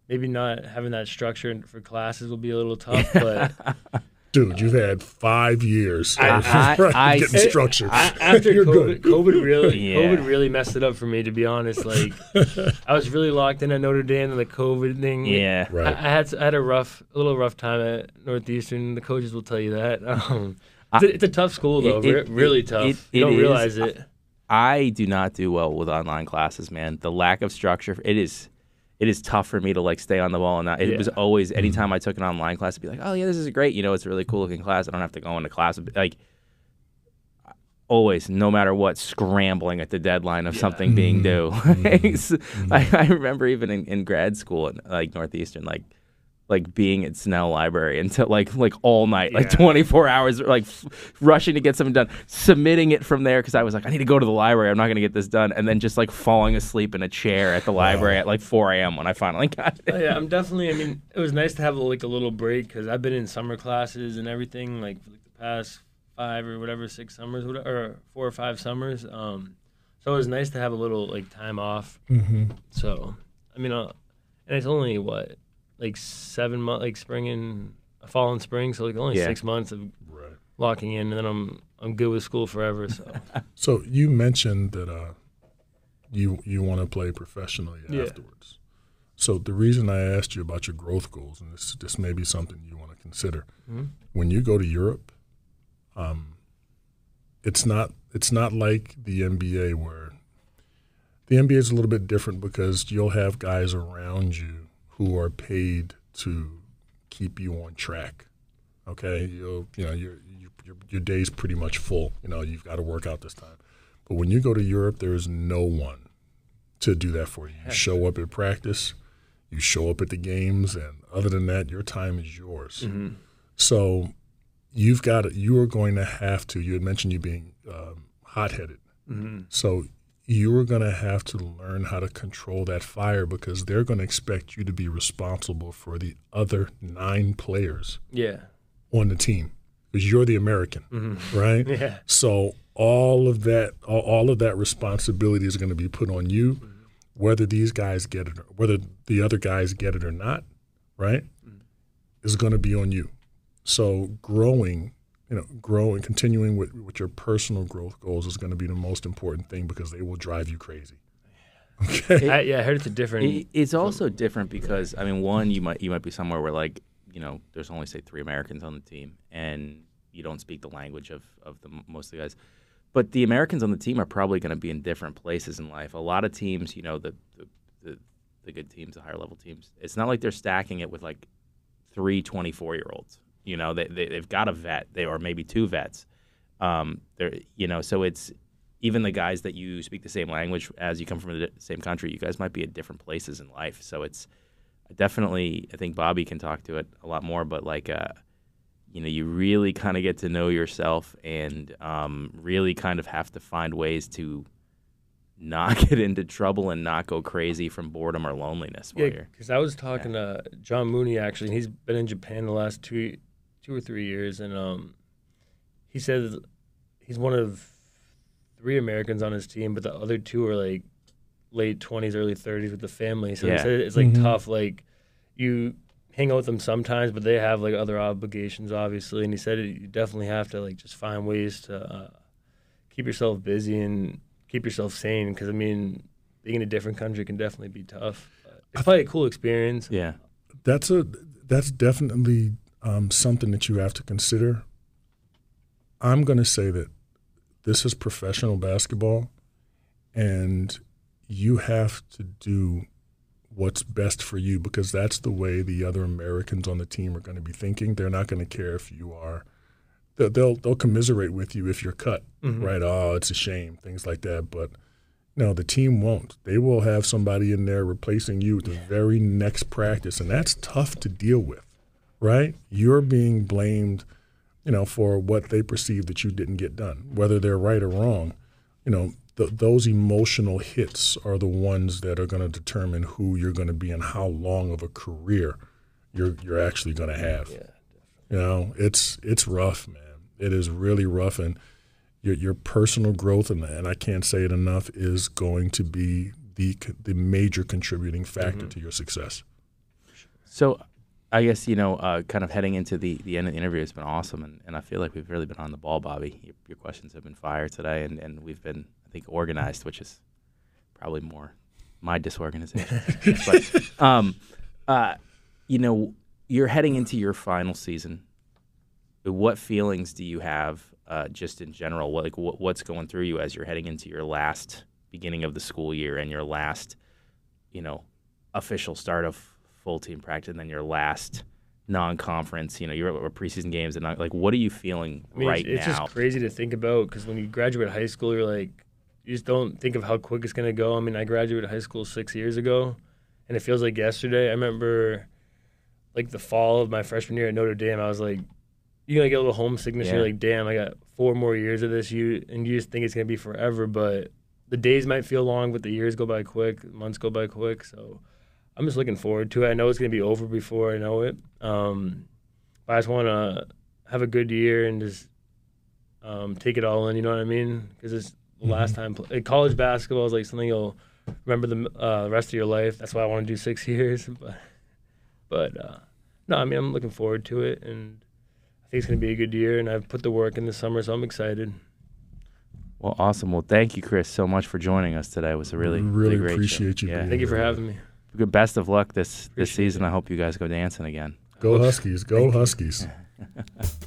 maybe not having that structure for classes will be a little tough, but Dude, you've had five years I- of I- I- getting it- structure. I, after You're COVID, good. COVID really, Yeah. COVID really messed it up for me. To be honest, like I was really locked in at Notre Dame, and the COVID thing. yeah. I, Right. I had I had a rough, a little rough time at Northeastern. The coaches will tell you that. Um, it's, a, it's a tough school though, It- it- really it- tough. it- you don't it is. realize it. I do not do well with online classes, man. The lack of structure, it is it is tough for me to like stay on the ball and not, it Yeah. was always mm-hmm. anytime I took an online class, it'd be like, oh yeah, this is great. You know, it's a really cool looking class. I don't have to go into class. Like always, no matter what, scrambling at the deadline of something being mm-hmm. due. Mm-hmm. I, I remember even in, in grad school in like Northeastern, like like being at Snell Library until like like all night, like 24 hours, like f- rushing to get something done, submitting it from there because I was like, I need to go to the library. I'm not going to get this done, and then just like falling asleep in a chair at the library at like 4 a.m. when I finally got it. Oh, yeah, I'm definitely. I mean, it was nice to have like a little break because I've been in summer classes and everything like for like, the past five or whatever six summers, whatever, or four or five summers. Um, so it was nice to have a little like time off. hmm So I mean, uh, and it's only what like seven months, like spring and fall and spring. So like only Yeah. six months of Right. locking in, and then I'm I'm good with school forever. So So you mentioned that uh, you you want to play professionally Yeah. afterwards. So the reason I asked you about your growth goals, and this this may be something you want to consider, Mhm. when you go to Europe, um, it's not it's not like the NBA where the NBA is a little bit different because you'll have guys around you who are paid to keep you on track. Okay, you'll you know your your your, day's pretty much full. You know you've got to work out this time. But when you go to Europe, there is no one to do that for you. You show up at practice, you show up at the games, and other than that, your time is yours. Mhm. So you've got to, you are going to have to. You had mentioned you being um, hot headed. Mhm. So you are going to have to learn how to control that fire because they're going to expect you to be responsible for the other nine players yeah, on the team because you're the American, Mhm. right? yeah, So all of that, all, all of that responsibility is going to be put on you, whether these guys get it, or, whether the other guys get it or not, right? Is going to be on you. So growing, you know, growing, and continuing with, with your personal growth goals is going to be the most important thing because they will drive you crazy. Okay. I, yeah. I heard it's a different. It, it's also different because I mean, one, you might you might be somewhere where like you know there's only say three Americans on the team, and you don't speak the language of of the most of the guys. But the Americans on the team are probably going to be in different places in life. A lot of teams, you know, the the, the the good teams, the higher level teams, it's not like they're stacking it with like three 24 year olds. You know, they, they they've got a vet, they or maybe two vets. Um, they're you know, so it's even the guys that you speak the same language as, you come from the same country, you guys might be at different places in life. So it's definitely, I think Bobby can talk to it a lot more, but like, uh, you know, you really kind of get to know yourself and um, really kind of have to find ways to not get into trouble and not go crazy from boredom or loneliness Yeah, because I was talking to John Mooney actually, and he's been in Japan the last two, two or three years, and um, he says he's one of three Americans on his team, but the other two are like late twenties, early thirties with the family. So he Yeah. said it's like Mhm. tough. Like you hang out with them sometimes, but they have like other obligations, obviously. And he said you definitely have to like just find ways to uh, keep yourself busy and keep yourself sane. Because I mean, being in a different country can definitely be tough. But it's probably a cool experience. Yeah. that's a that's definitely um, something that you have to consider. I'm going to say that this is professional basketball, and you have to do what's best for you because that's the way the other Americans on the team are going to be thinking. They're not going to care if you are. They'll they'll, they'll commiserate with you if you're cut, Mhm. right? Oh, it's a shame, things like that. But no, the team won't. They will have somebody in there replacing you the very next practice, and that's tough to deal with, right? You're being blamed, you know, for what they perceive that you didn't get done, whether they're right or wrong. You know, th- those emotional hits are the ones that are going to determine who you're going to be and how long of a career you're you're actually going to have. Yeah. You know, it's it's rough, man. It is really rough, and your your personal growth, and, and I can't say it enough, is going to be the the major contributing factor mm-hmm. to your success. So, I guess you know, uh, kind of heading into the, the end of the interview has been awesome, and, and I feel like we've really been on the ball, Bobby. Your, your questions have been fire today, and, and we've been, I think, organized, which is probably more my disorganization. but, um, uh, you know, you're heading into your final season. What feelings do you have, uh, just in general? What, like, what, what's going through you as you're heading into your last beginning of the school year and your last, you know, official start of full team practice and then your last non-conference you know you're at preseason games and not, like what are you feeling I mean, right it's, it's now just crazy to think about because when you graduate high school, you're like, you just don't think of how quick it's gonna go. I mean, I graduated high school six years ago, and it feels like yesterday. I remember, like the fall of my freshman year at Notre Dame. I was like, you're gonna get a little homesickness. Yeah. You're like, damn, I got four more years of this. You and you just think it's gonna be forever, but the days might feel long, but the years go by quick, months go by quick. So I'm just looking forward to it. I know it's gonna be over before I know it. Um, but I just want to have a good year and just um, take it all in. You know what I mean? Because it's the last time pl- like, college basketball is like something you'll remember the uh, rest of your life. That's why I want to do six years. But but uh, no, I mean I'm looking forward to it, and I think it's gonna be a good year. And I've put the work in the summer, so I'm excited. well awesome well thank you chris so much for joining us today it was a really Really great show. appreciate you yeah being Thank you for having me. Good best of luck this this Appreciate season i hope you guys go dancing again Go Huskies! Go Huskies!